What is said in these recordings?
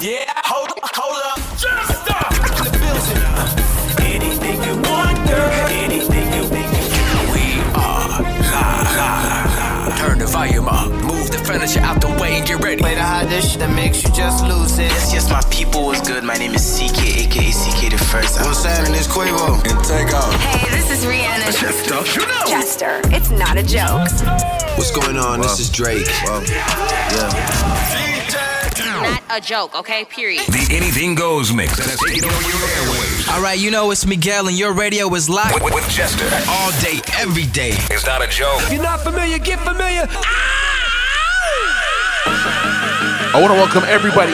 Yeah, hold, up, hold up. Just stop. In the building. Anything you want, girl. Anything you need. We are live, live. Turn the volume up. Move the furniture out the way and get ready. Play the hot dish that makes you just lose it. Yes, yes, my people was good. My name is CK, aka CK the First. What's happening? It's Quavo. And take off. Hey, this is Rihanna. Chester. you know. Chester, it's not a joke. What's going on? This is Drake. Not a joke, okay? Period. The Anything Goes mix. That's taking over your airwaves. All right, you know it's Miguel, and your radio is live With, with Chester. all day, every day. It's not a joke. If you're not familiar, get familiar. I want to welcome everybody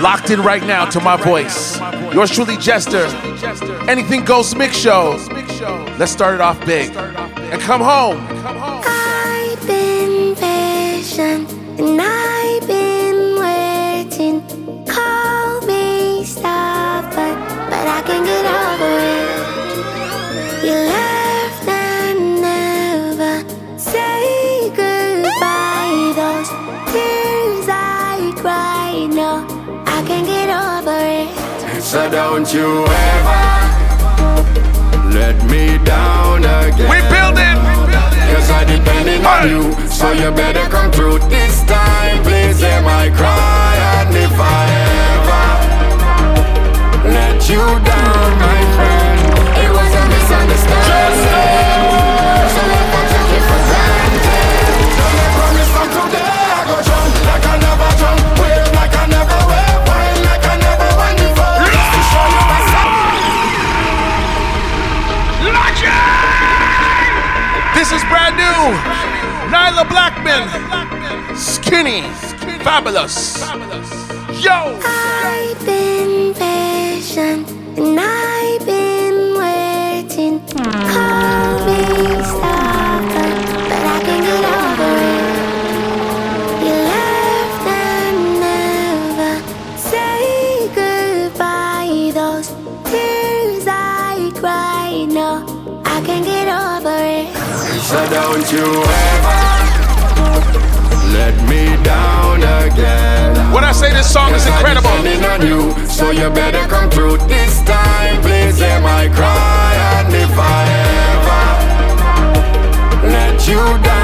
locked in right now to my voice. Yours truly, Jester. Anything Goes Mix Show. Let's start it off big. And come home. I've been patient and I've been So don't you ever let me down again. We building. Cause I depending on you, so you better come through this time. Please hear my cry, and if I ever let you down, new. Nailah Blackman. Skinny. Fabulous. Yo. I've been patient and I've been don't you ever let me down again. When I say this song is incredible. on you, so you better come through this time. Please hear my cry, and if I ever let you down,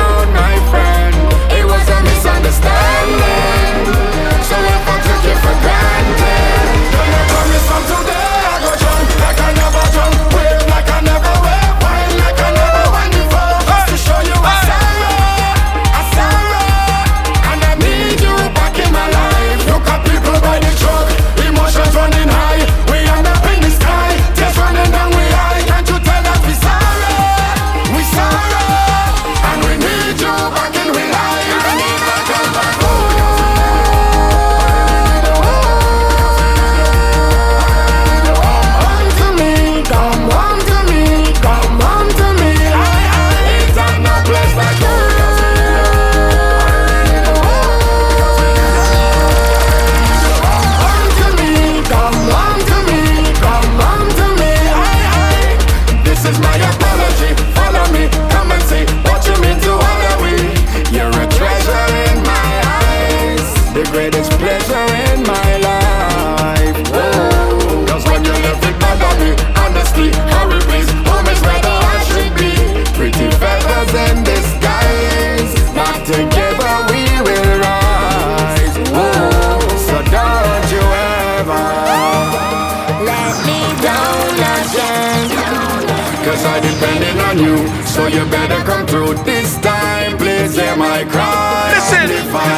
through this time. Please hear my cry. Listen. If I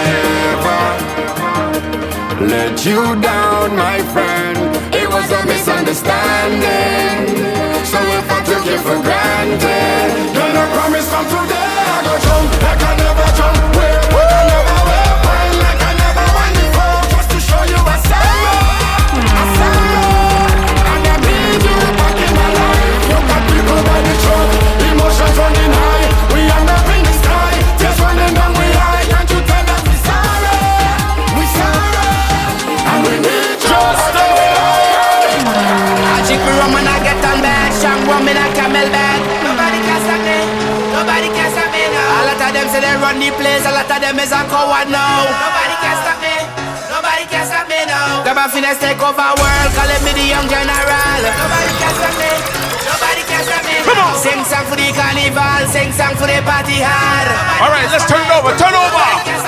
ever let you down, my friend, it was a misunderstanding. So if I took you for granted, then I promise from today I go jump like run the place, a lot of them is a coward now. Nobody can stop me, nobody can stop me now. Come on, finesse, take over world, call it me the young general. Nobody can stop me, nobody can stop me. Come on. Sing song for the carnival, sing song for the party hard. All right, let's turn it over, turn over.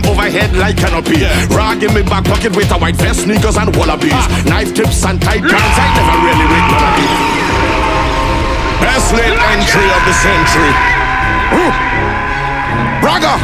going overhead like canopy. Yeah. Rag in me back pocket with a white vest, sneakers and wallabies. Ah. Knife tips and tight pants, I never really read none of these. Best late entry of the century. Ooh. Braga!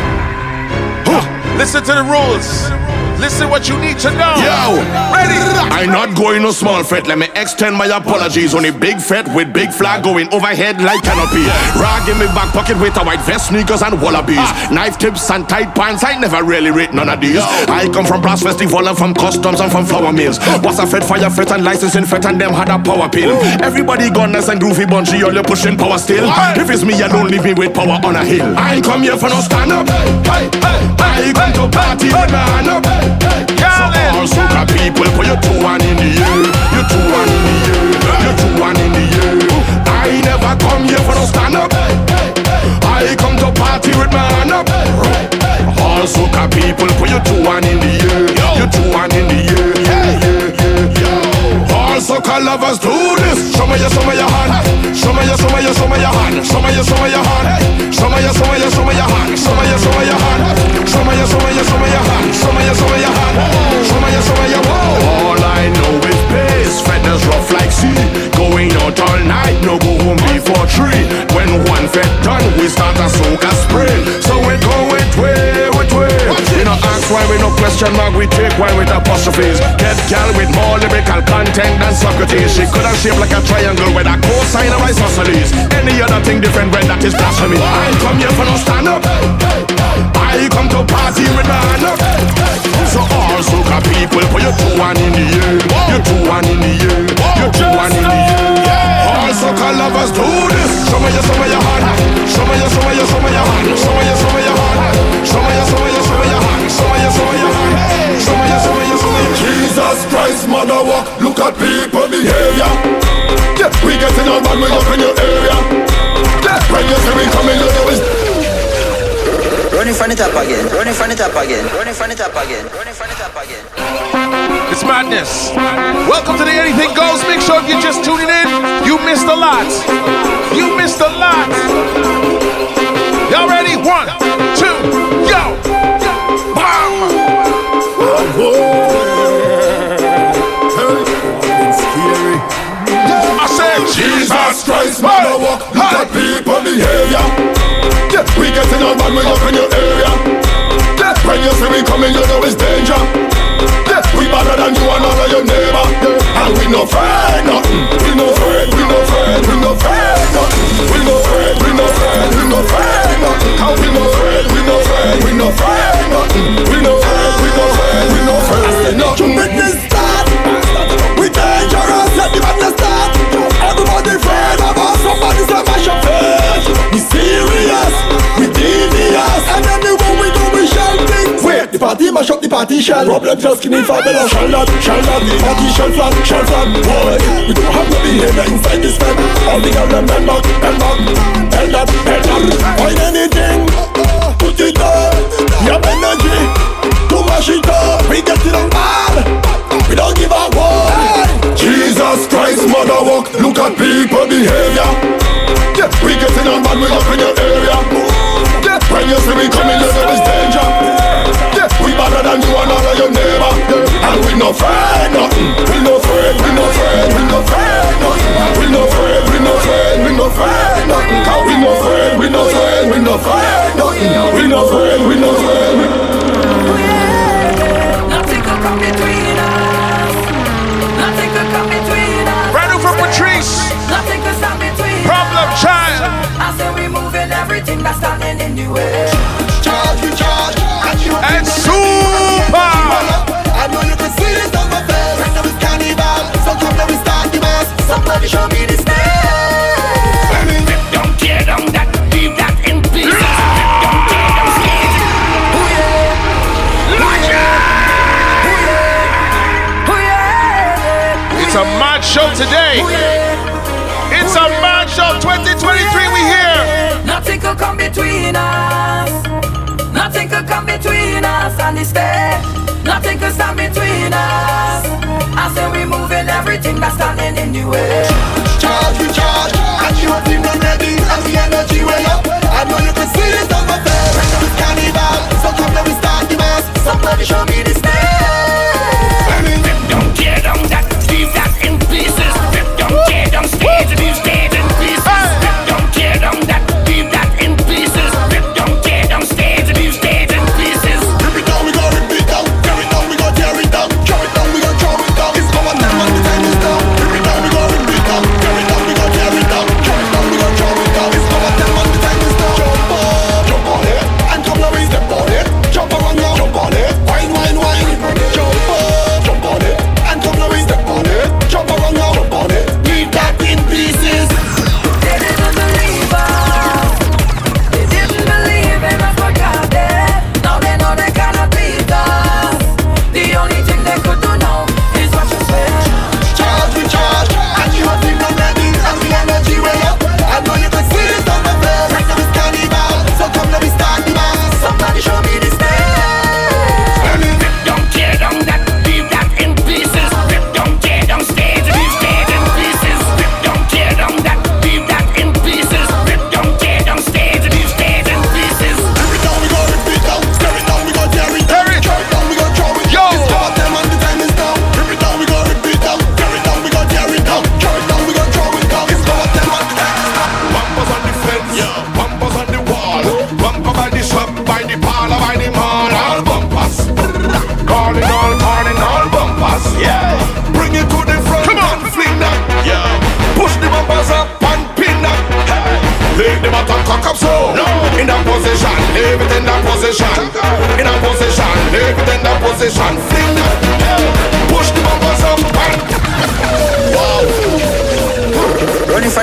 Ooh. Listen to the rules. Listen what you need to know. Yo, ready? I not going no small fret. Let me extend my apologies. On a big fret with big flag going overhead like canopy. Rag in my back pocket with a white vest, sneakers and wallabies. Knife tips and tight pants. I never really rate none of these. I come from brass festival and from customs and from flower mills. What's a fed fire fret and licensing fret and them had a power pill. Everybody gunners and groovy Bunji, all you pushing power still. If it's me alone, leave me with power on a hill. I ain't come here for no stand up. Hey, hey, hey. I come to party when I know So all soca people put your two one in the air Your two one in the air Your two one in the air I never come here for no stand up. I come to party with man up. All soca people put your two one in the air Your two one in the air All soca lovers do this. Show me your, show me your hand. Show me your, show me your, show me your hand. Show me your, show me your hand. infection. We start a soca spring. So we go it way, it way. You know, ask why we no question mark. We take why with apostrophes. Get girl with more lyrical content than Socrates. She could have shaped like a triangle with a cosine of isosceles. Any other thing different, when that is blasphemy. I come here for no stand up. I come to party with my hand up. So all soca people, put your two one in the air. Your two one in the air. Your two one in the air. All soca lovers do this. Show me your, show me your hand. Show me your, show me your, show me your hand. Show me your, show me your hand. Show me your, show me your, show me your hand. Show me your, show me your hand. Show me your, show me your, show me your. Jesus Christ, mother walk. Look at people behavior. Yeah, we getting on bad, we up in your area. Yeah, when you see we coming, you know it's. Running from it up again, running from it up again, running from it up again, running from again. It's madness. Welcome to the Anything Goes Mix Show. If you're just tuning in, you missed a lot. You missed a lot. Y'all ready? One, two, go. I said, Jesus Christ, mother walk. Look at people behavior. Yeah, we getting on bad, we up in your area. Yeah, when you see we coming, you know it's danger. We better than you and all of your neighbor. And we no afraid nothing. We no afraid, we no afraid, we no afraid nothing. We no afraid, we no afraid, we no afraid nothing. How we no afraid, we no afraid, we no party shell. Problem just skinny fabulous. Shall not, shall not, the party shall flat, shall flat. Boy, we don't have no behavior inside this fed. All the girls them bend back, bend back, bend that, bend that. Find anything, put it on. Your energy, to mash it up. We get it on bad. We don't give a one. Jesus Christ, mother walk. Look at people behavior. Yeah, we getting on bad, we up in your area. Yeah, when you see we coming, no afraid nothing. We no afraid, we no afraid, we no afraid nothing. We no afraid, we no afraid, we no afraid nothing. Cause we no afraid, we no afraid, we no afraid nothing. We no afraid, we no afraid. Nothing could come between us. Nothing could come between us. New from Patrice. Nothing between us. Problem child. I say we moving everything that's standing in the way. Charge, we charge, and Somebody show me this Don't tear down that, leave that in pieces. Don't tear down stage. It's a mad show today. It's a mad show 2023. We here. Nothing could come between us. Nothing could come between us and this day. Nothing could stand between us. I say we moving everything that's standing in the way. Charge, we charge,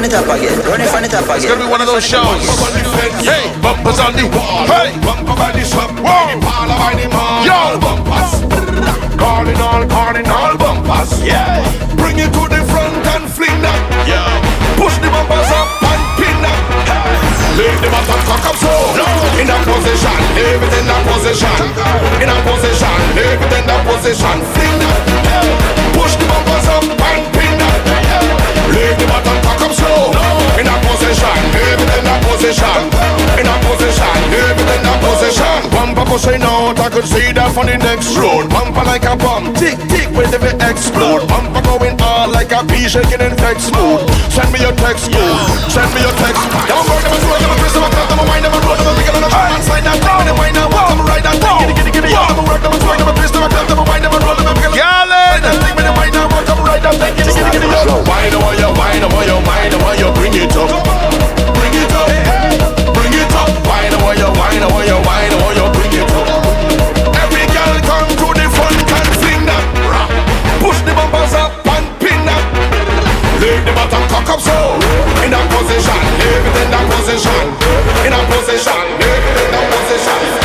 it top again. Run it from the top again. It's gonna be one of those shows. Hey, bumpers on the wall. Hey, bumper by the shop, the parlor, by the mall, Yo. bumpers, calling all, calling all. Bumpers, yeah. Bring it to the front and fling that, yeah. Push the bumpers up and pin that. Leave the bottom cock up so, in that position, leave it in that position, in that position, leave it in that position, fling that. Push the bumpers up and the bottom cock up slow, in that position, it in that position, in that position, it in that position. Bumper pushing out, I could see that from the next road. Bumper like a bomb, tick tick, when if it explode. Bumper going all like a pea shaking in text mode. Send me your text code, send me your text. A work, them a throw, a twist, a cut, a wind, them a roll, a wiggle, a shine and slide that down, them wind and walk, a ride that thing, giddy giddy giddy. A work, a throw, a twist, a cut, a wind, them a roll, a wiggle. Yellen! That over your, wind over your, wind over your, bring it up, bring it up, bring it up. Wind over your, wind over your, wind over your, bring it up. Every girl come to the front and fling that. Push the bumpers up and pin that. Leave the bottom cock up so In that position, leave it in that position In that position, leave it in that position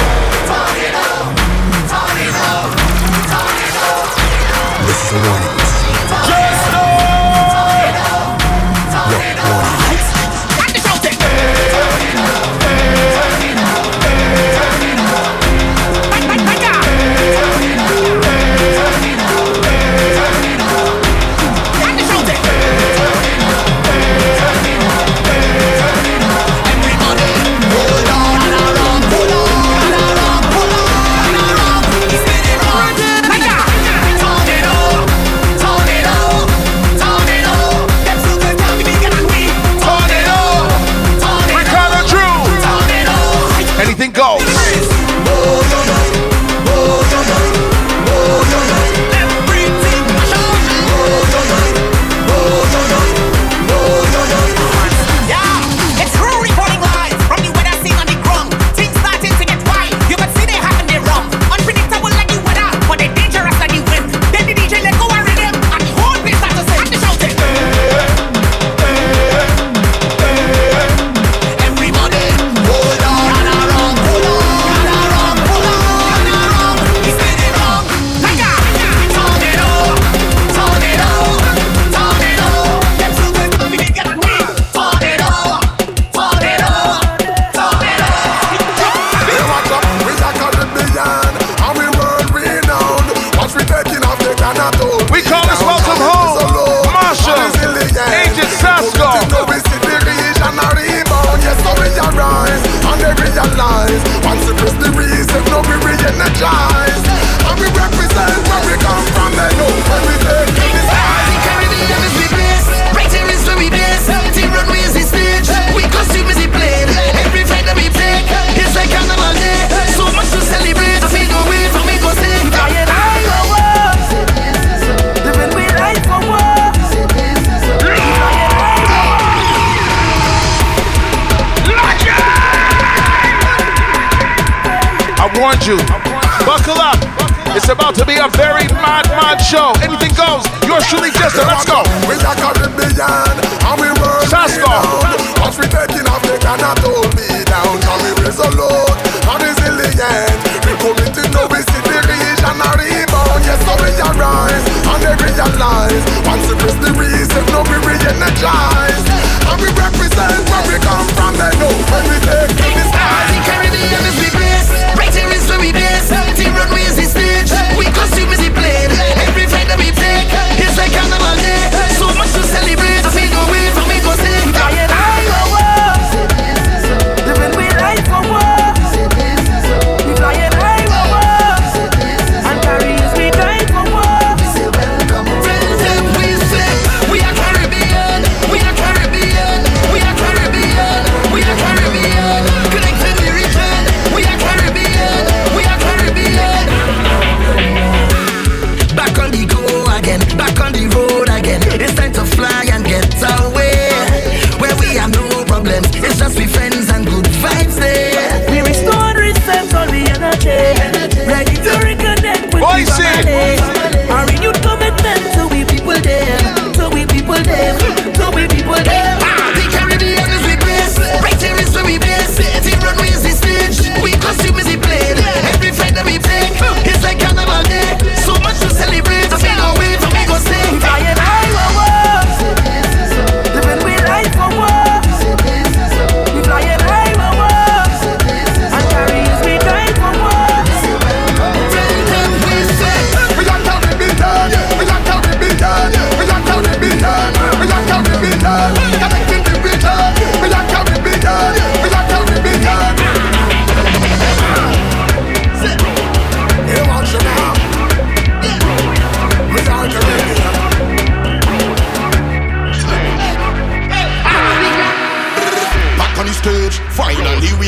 Once we taking off they cannot hold me down And we and We we the region rebound Yes, so we arise and they realize Once we press the we re-energize And we represent where we come from They know we the The the place. Right here is where we base. The runway is the stage. We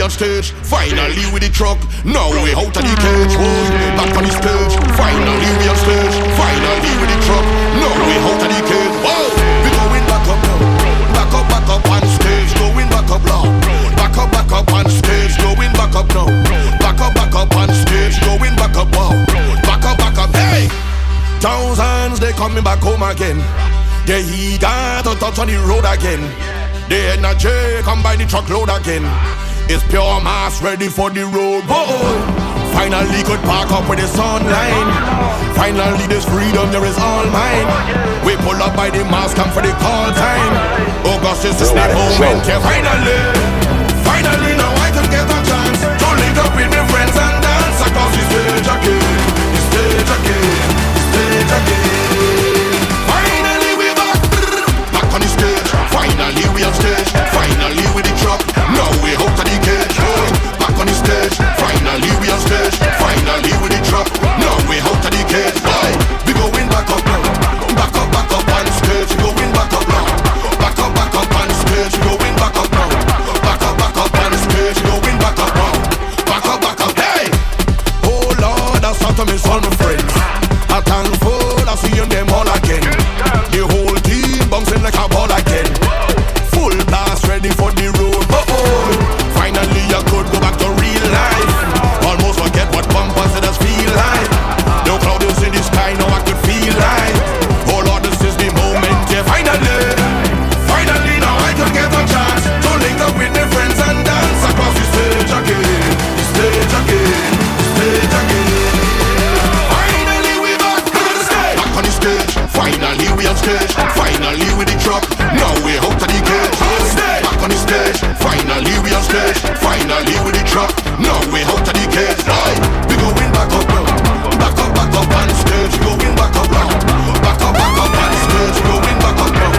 on stage. Finally with the truck, now we out of the cage. Whoa. Back on the stage, finally we on stage. Finally with the truck, now we out of the cage. Whoa, we going back up now. Back up, back up on stage, going back up now. Back up, back up on stage, going back up now. Back up, back up on stage, going back up wow. Back up, back up, hey. Thousands they coming back home again. They eager to touch on the road again. The energy come by the truckload again. It's pure mass ready for the road. Whoa. Finally could park up with the sunline. Finally this freedom there is all mine. We pull up by the mass come for the call time. Oh August is the moment. Yeah, finally, finally now I can get a chance to link up with my friends and dance across the stage again. The stage again. The stage again. Finally we back, back on the stage. Finally we on stage. Stage. Finally with the truck. Now we out of the cage. Back on the stage. Finally we on stage. Finally with the truck. Now we out of the cage. Aye, we going back up now. Back up, back up on the stage. Going back up now. Back up, back up on the stage. Going back up now.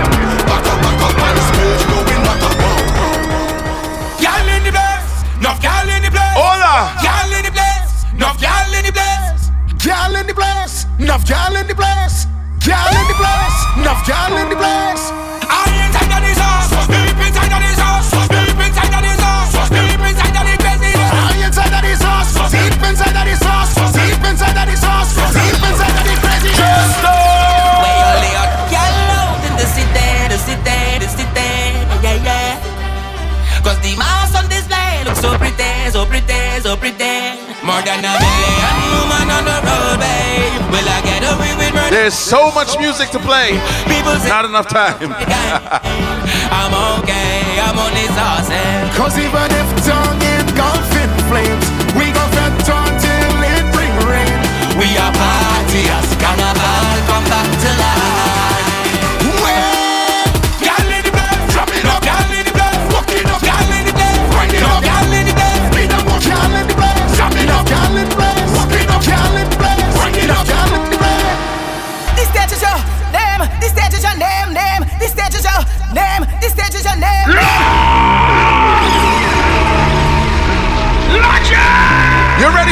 Back up, back up on the stage. Going back up now. In the place, enough y'all in the place. Hola. Y'all in the place, enough y'all in the place. Girl in the place, enough girl in the place. Girl in the place, enough girl in the place. I inside of this house, deep inside of this house, deep inside of this house, deep inside of the crazy house. I inside of this house, deep inside of this house, deep inside of this house, deep inside of the crazy house. Way only out, y'all out in the city, the city, the city, yeah, yeah. Cause the mouse on display looks so pretty, so pretty, so pretty. More than a million woman on the road, babe. Will I get away with murder? There's so much music to play. Not enough time. Oh I'm okay, I'm on this awesome. Cause even if tongue engulfing flames, we gon' fret until it bring rain. We are partyers,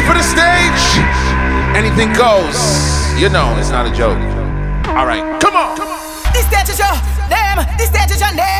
for the stage? Anything goes. You know it's not a joke. All right, come on. This stage is your name. This stage is your name.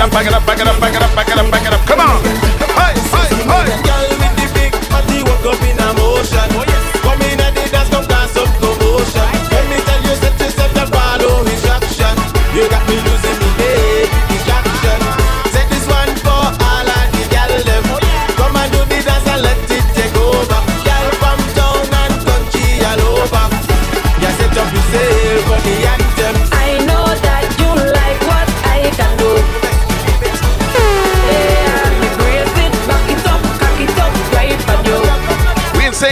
it up, back it up, back it up, back it up, back it up, back it up. Come on.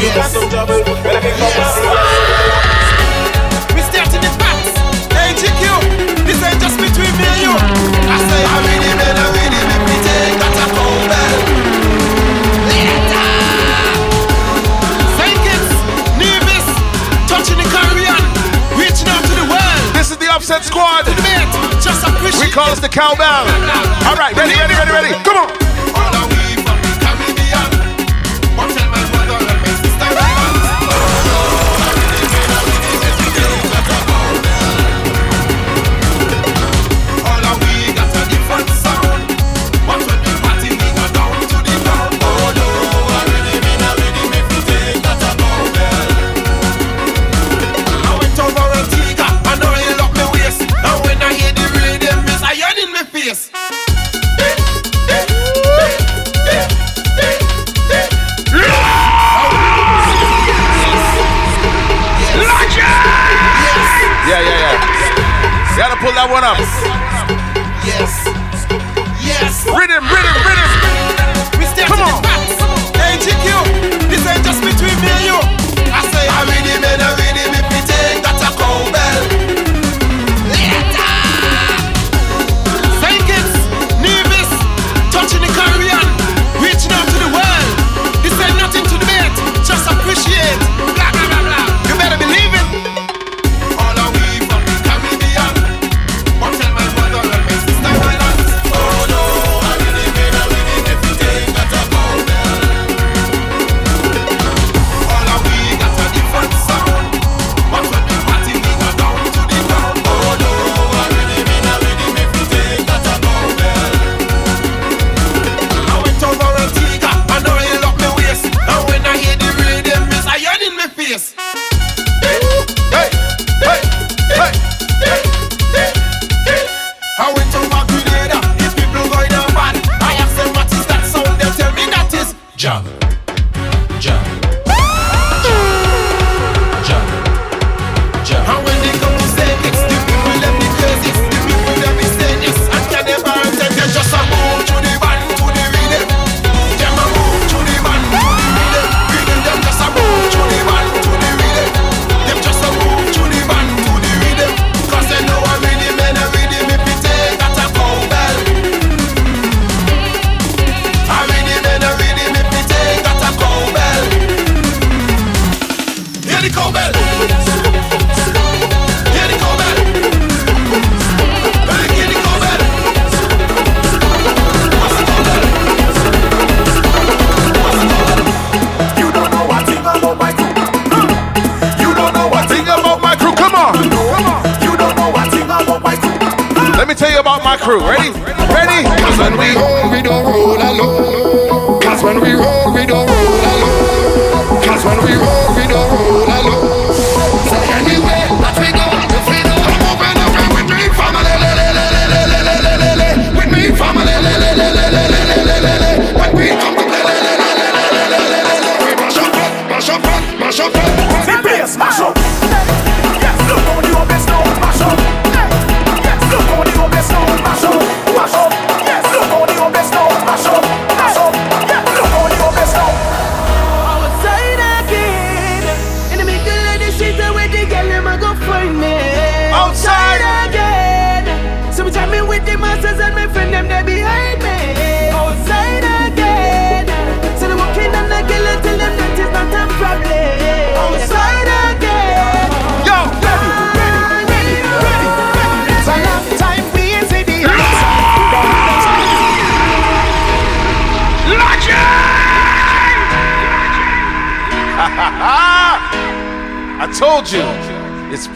We the. Hey this ain't just between me and you. I say I I Nevis, touching the reaching out to the world. This is the Upset Squad. We call us the Cowbell. All right, ready, ready, ready, ready. Come on. Gotta pull that one up.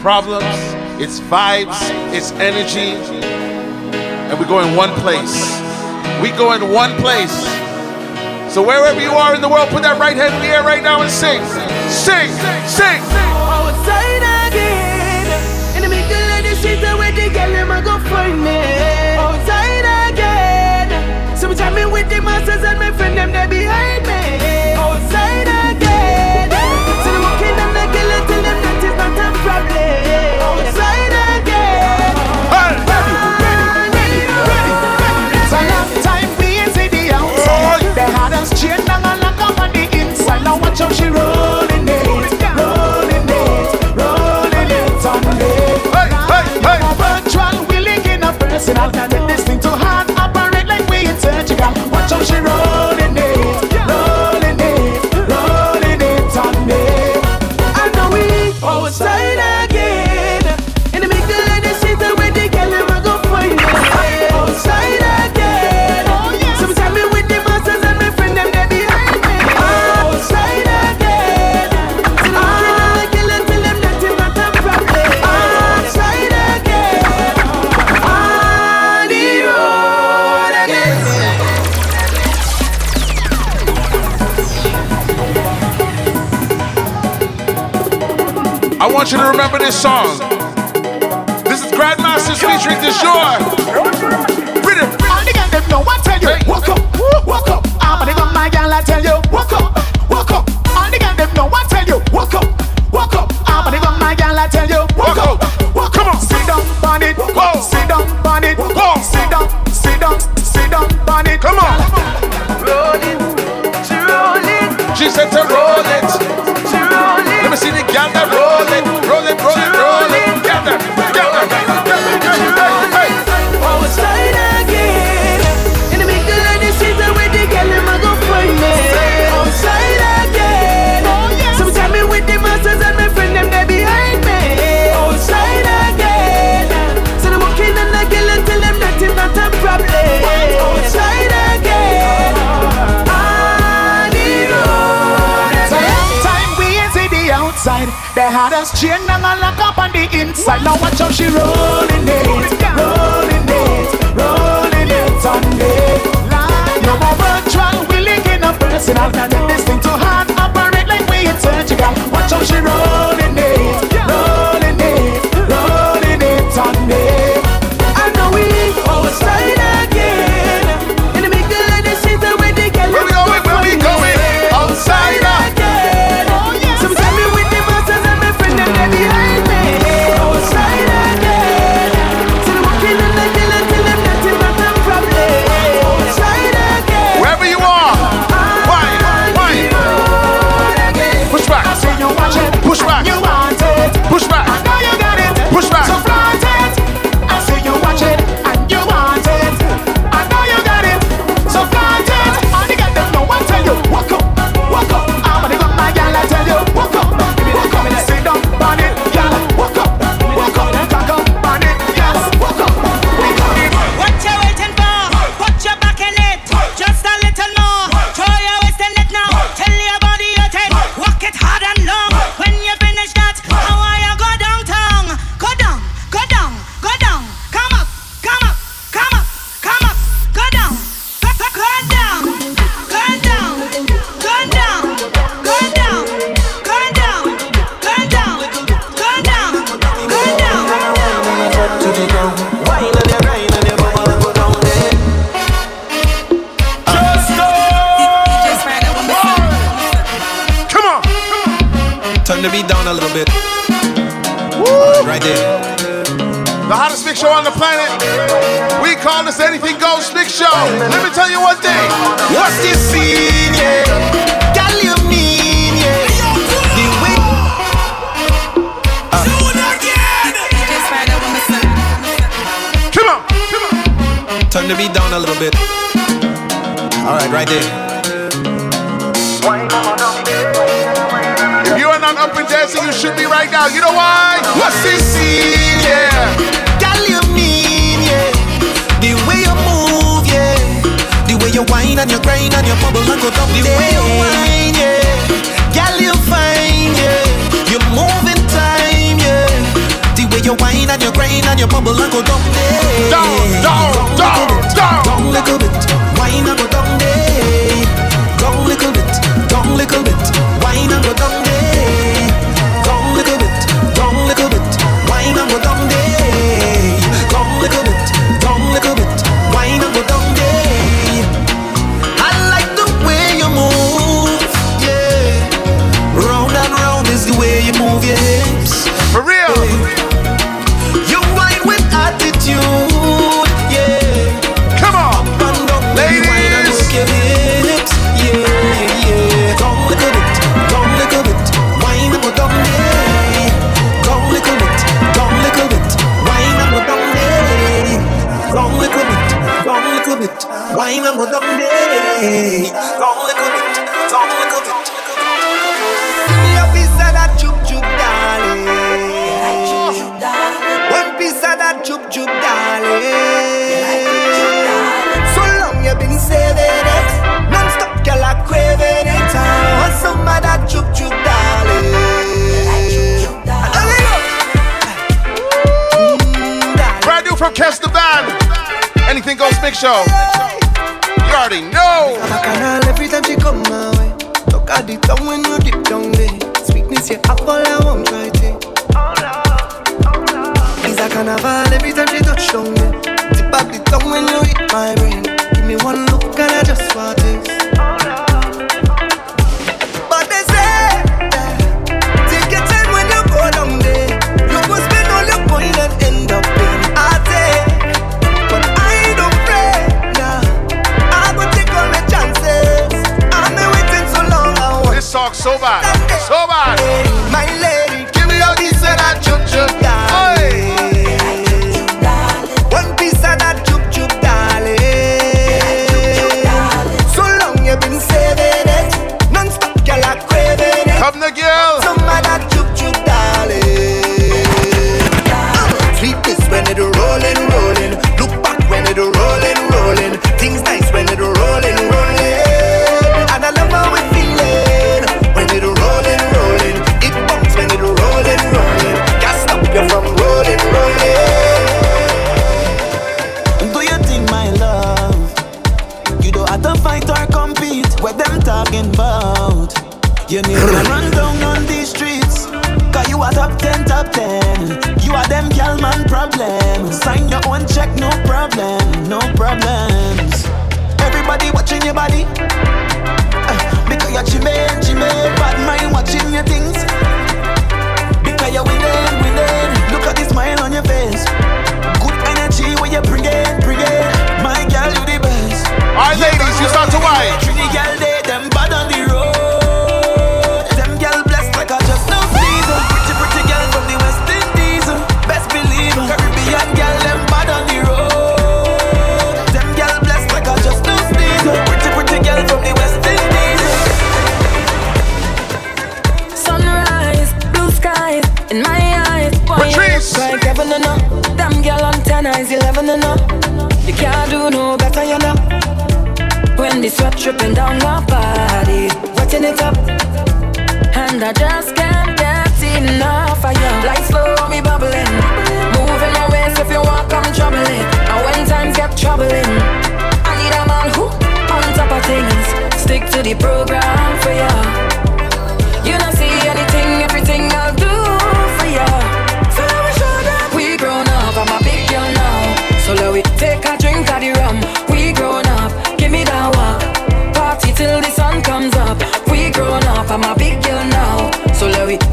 problems, its vibes, its energy, and we go in one place. We go in one place. So wherever you are in the world, put that right hand in the air right now and sing. Sing, sing. Oh, again. The way them, go find me. Again. So we me with the masters and my them, they behind me. Again. So walking them the a little, them that is not a problem. style. Now watch how she rolling it, rolling it, rolling it on me. Hey, hey, hey. A. Can this thing want you to remember this song. This is Grandmasters featuring Deshawn. side. Now watch how she rolling it, rolling it, rolling it on it. No more virtual, we linking up personal.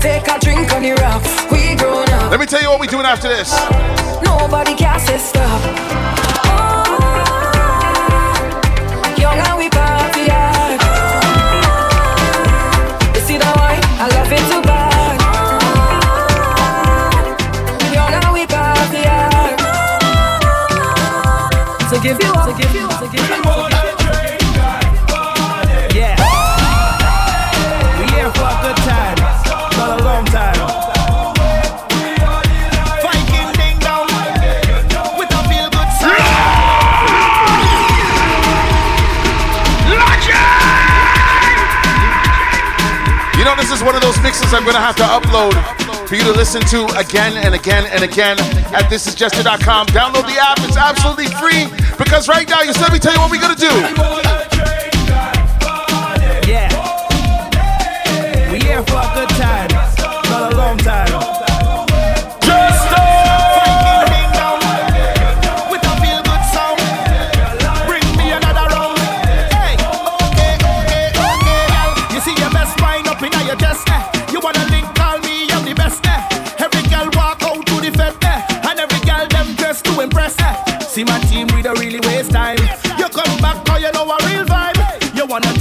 Take a drink on your rock. We grown up. Let me tell you what we're doing after this. Nobody can say stop. Oh, young and we party hard. Oh, you see wine? I love it too bad. Oh, give you, to give you, to give you. is one of those mixes I'm going to have to upload for you to listen to again and again and again at thisisjester.com. Download the app, it's absolutely free because right now, you let me tell you what we're going to do.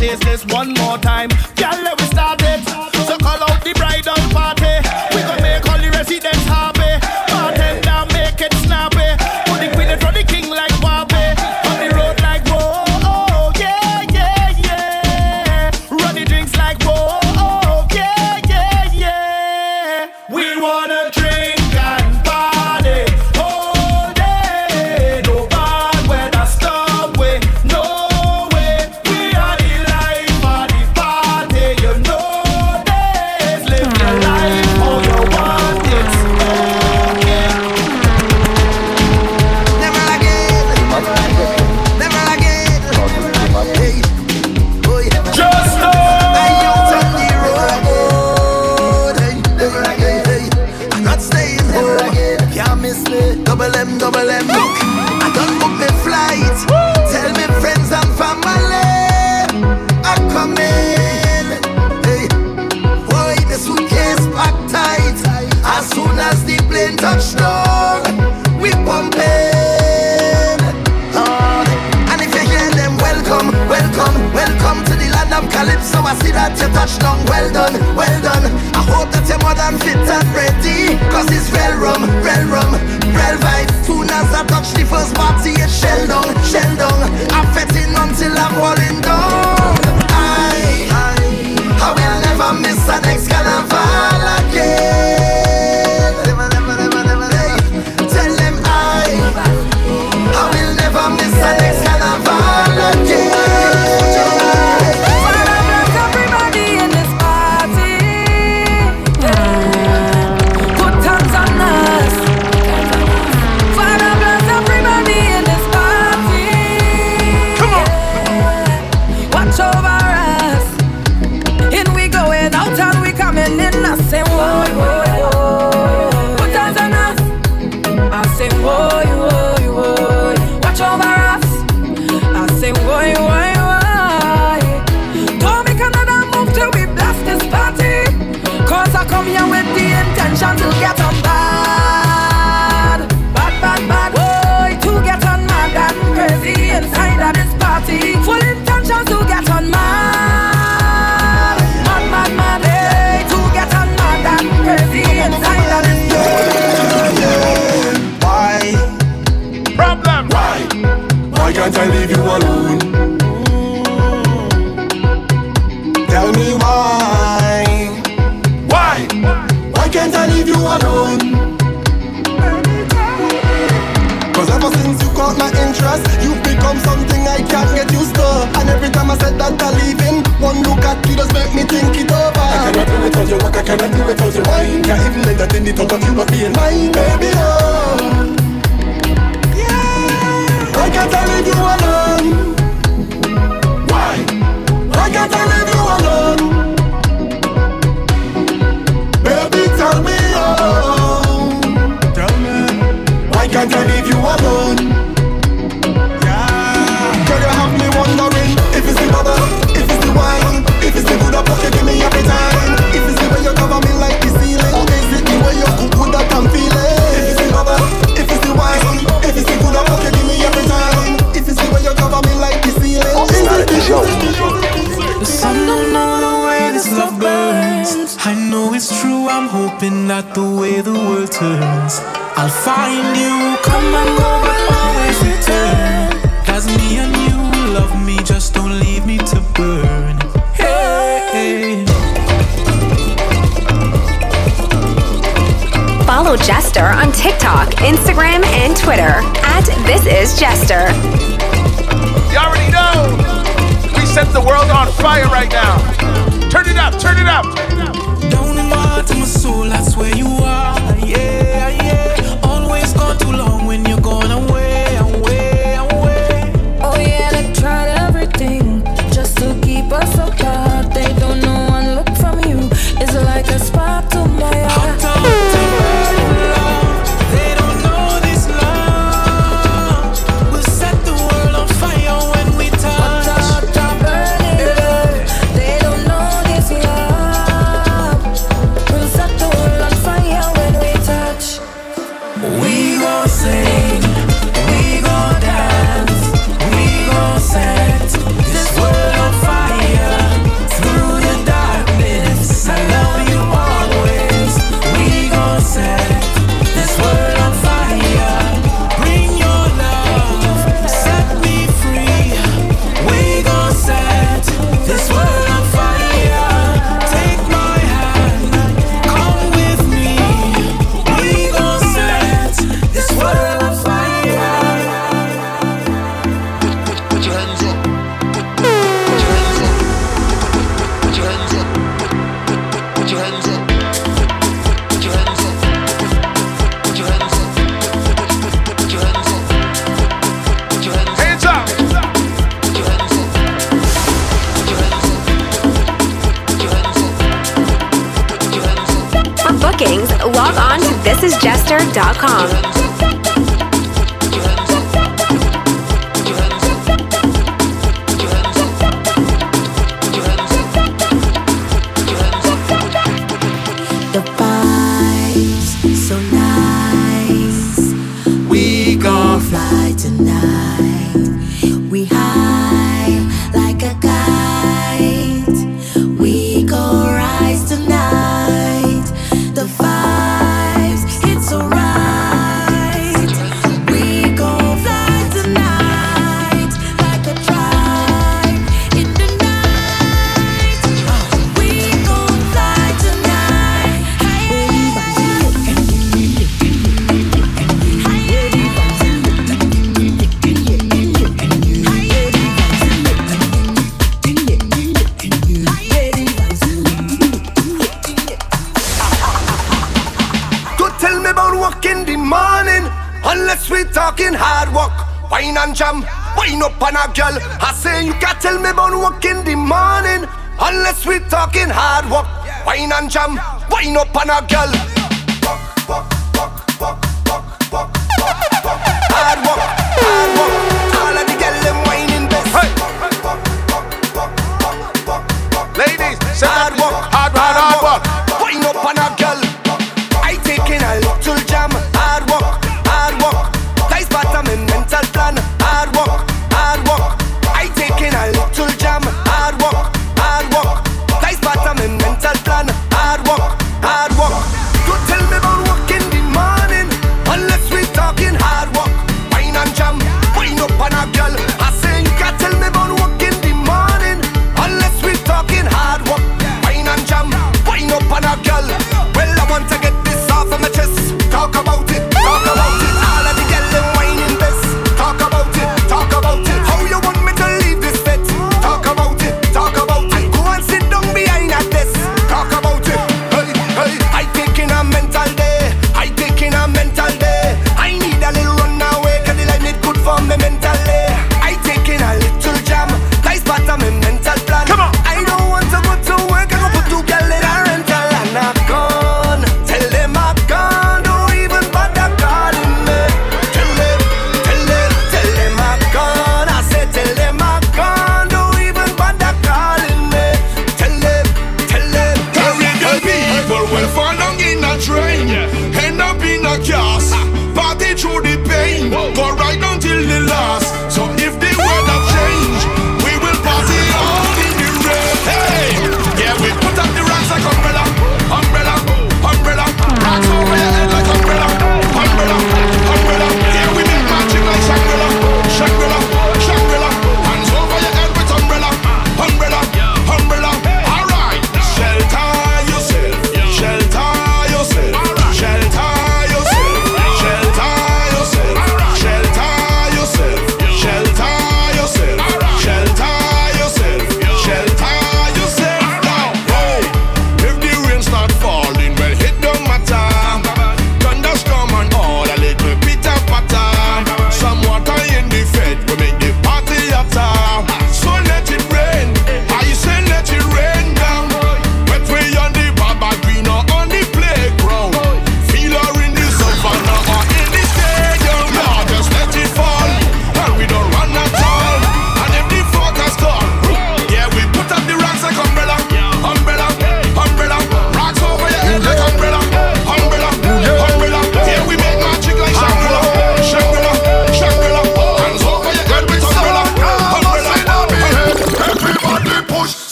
taste this one more time. alone. Tell me why. Why? Why can't I leave you alone? Cause ever since you caught my interest, you've become something I can't get used to. And every time I said that I'm leaving, one look at you just make me think it over. I cannot do without your work, I cannot do without your wine. Can't even in the top of you not being mine, baby. Oh. yeah, I can't leave you alone? Why? Why can't I leave you alone? Baby, tell me Why can't I leave you alone? Yeah. Girl, you have me wondering if it's the mother. The sun don't know the way this love burns. I know it's true, I'm hoping that the way the world turns. I'll find you, come and go, but always return. Me and you love me, just don't leave me to burn. Hey. Follow Jester on TikTok, Instagram, and Twitter at This Is Jester. You already know set the world on fire right now. Turn it up, turn it up. Down in my soul, that's where you are. Yeah, yeah. Always gone too long. Podcaster.com.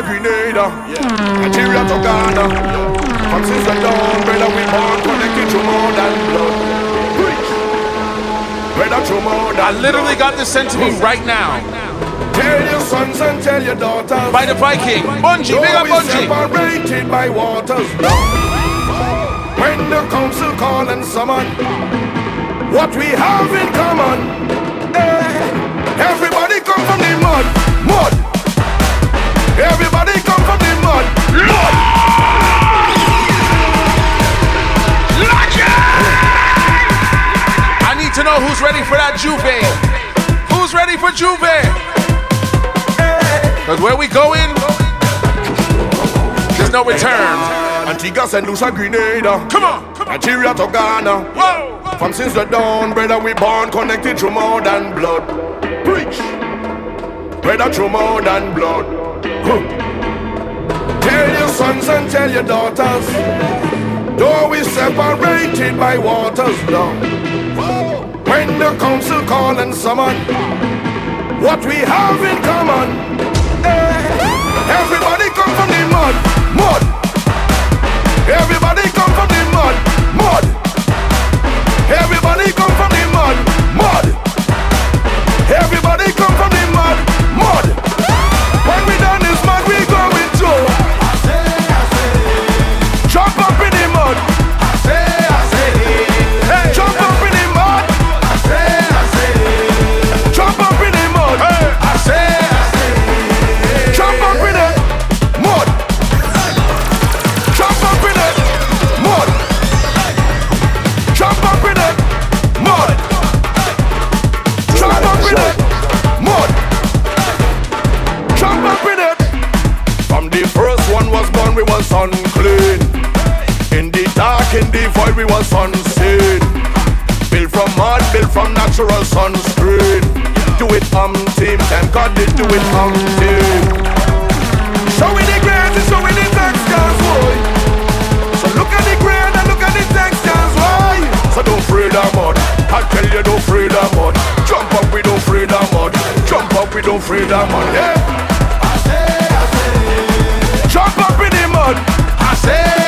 Grenada. Nigeria to Ghana. Since the dawn, brother, we born connected to more than blood. Brother, to more than I literally got this sent to me right now. Tell your sons and tell your daughters. By the Viking, Bunji, big up Bunji. separated by waters. When the council call and summon, what we have in common. Eh, everybody come from the mud, mud. Everybody come for the mud. Lord! I need to know who's ready for that J'ouvert. Who's ready for J'ouvert? Cause where we going, there's no return. Antigua and Lusa Grenada. Uh. Come on! Come on. Nigeria to Ghana. Whoa! From since the dawn, brother, we born connected through more than blood. Preach, brother, through more than blood. Tell your sons and tell your daughters, though we separated by waters down. When the council call and summon, what we have in common. Eh, everybody come from the mud, mud. Everybody come from the mud, mud. Everybody come from the natural sunscreen. Do it um team, and God they do it um team. Showing the grades and showing the textures, boy. So look at the grade and look at the textures, why? So don't afraid of mud. I tell you, don't afraid of mud. Jump up, we don't afraid of mud. Jump up, we don't afraid of mud. Yeah. I say, I say. Jump up in the mud. I say.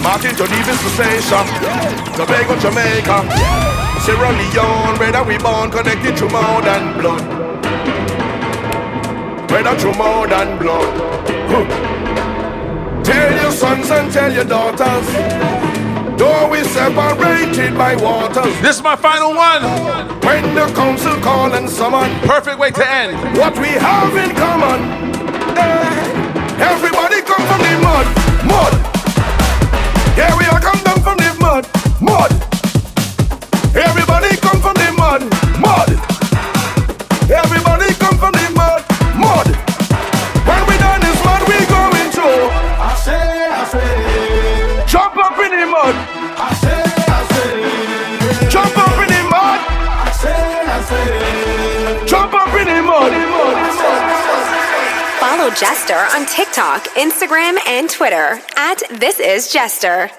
Say Martin to his station. Tobago, Jamaica. Sierra Leone, where we born, connected to more than blood. Whether through more than blood. Huh. Tell your sons and tell your daughters. Though we separated by waters. This is my final one. When the council call and summon. Perfect way to end. What we have in common. Eh, Everybody come from the. Mud. Yeah, we all come down from the mud. Mud. Jester on TikTok, Instagram, and Twitter at This Is Jester.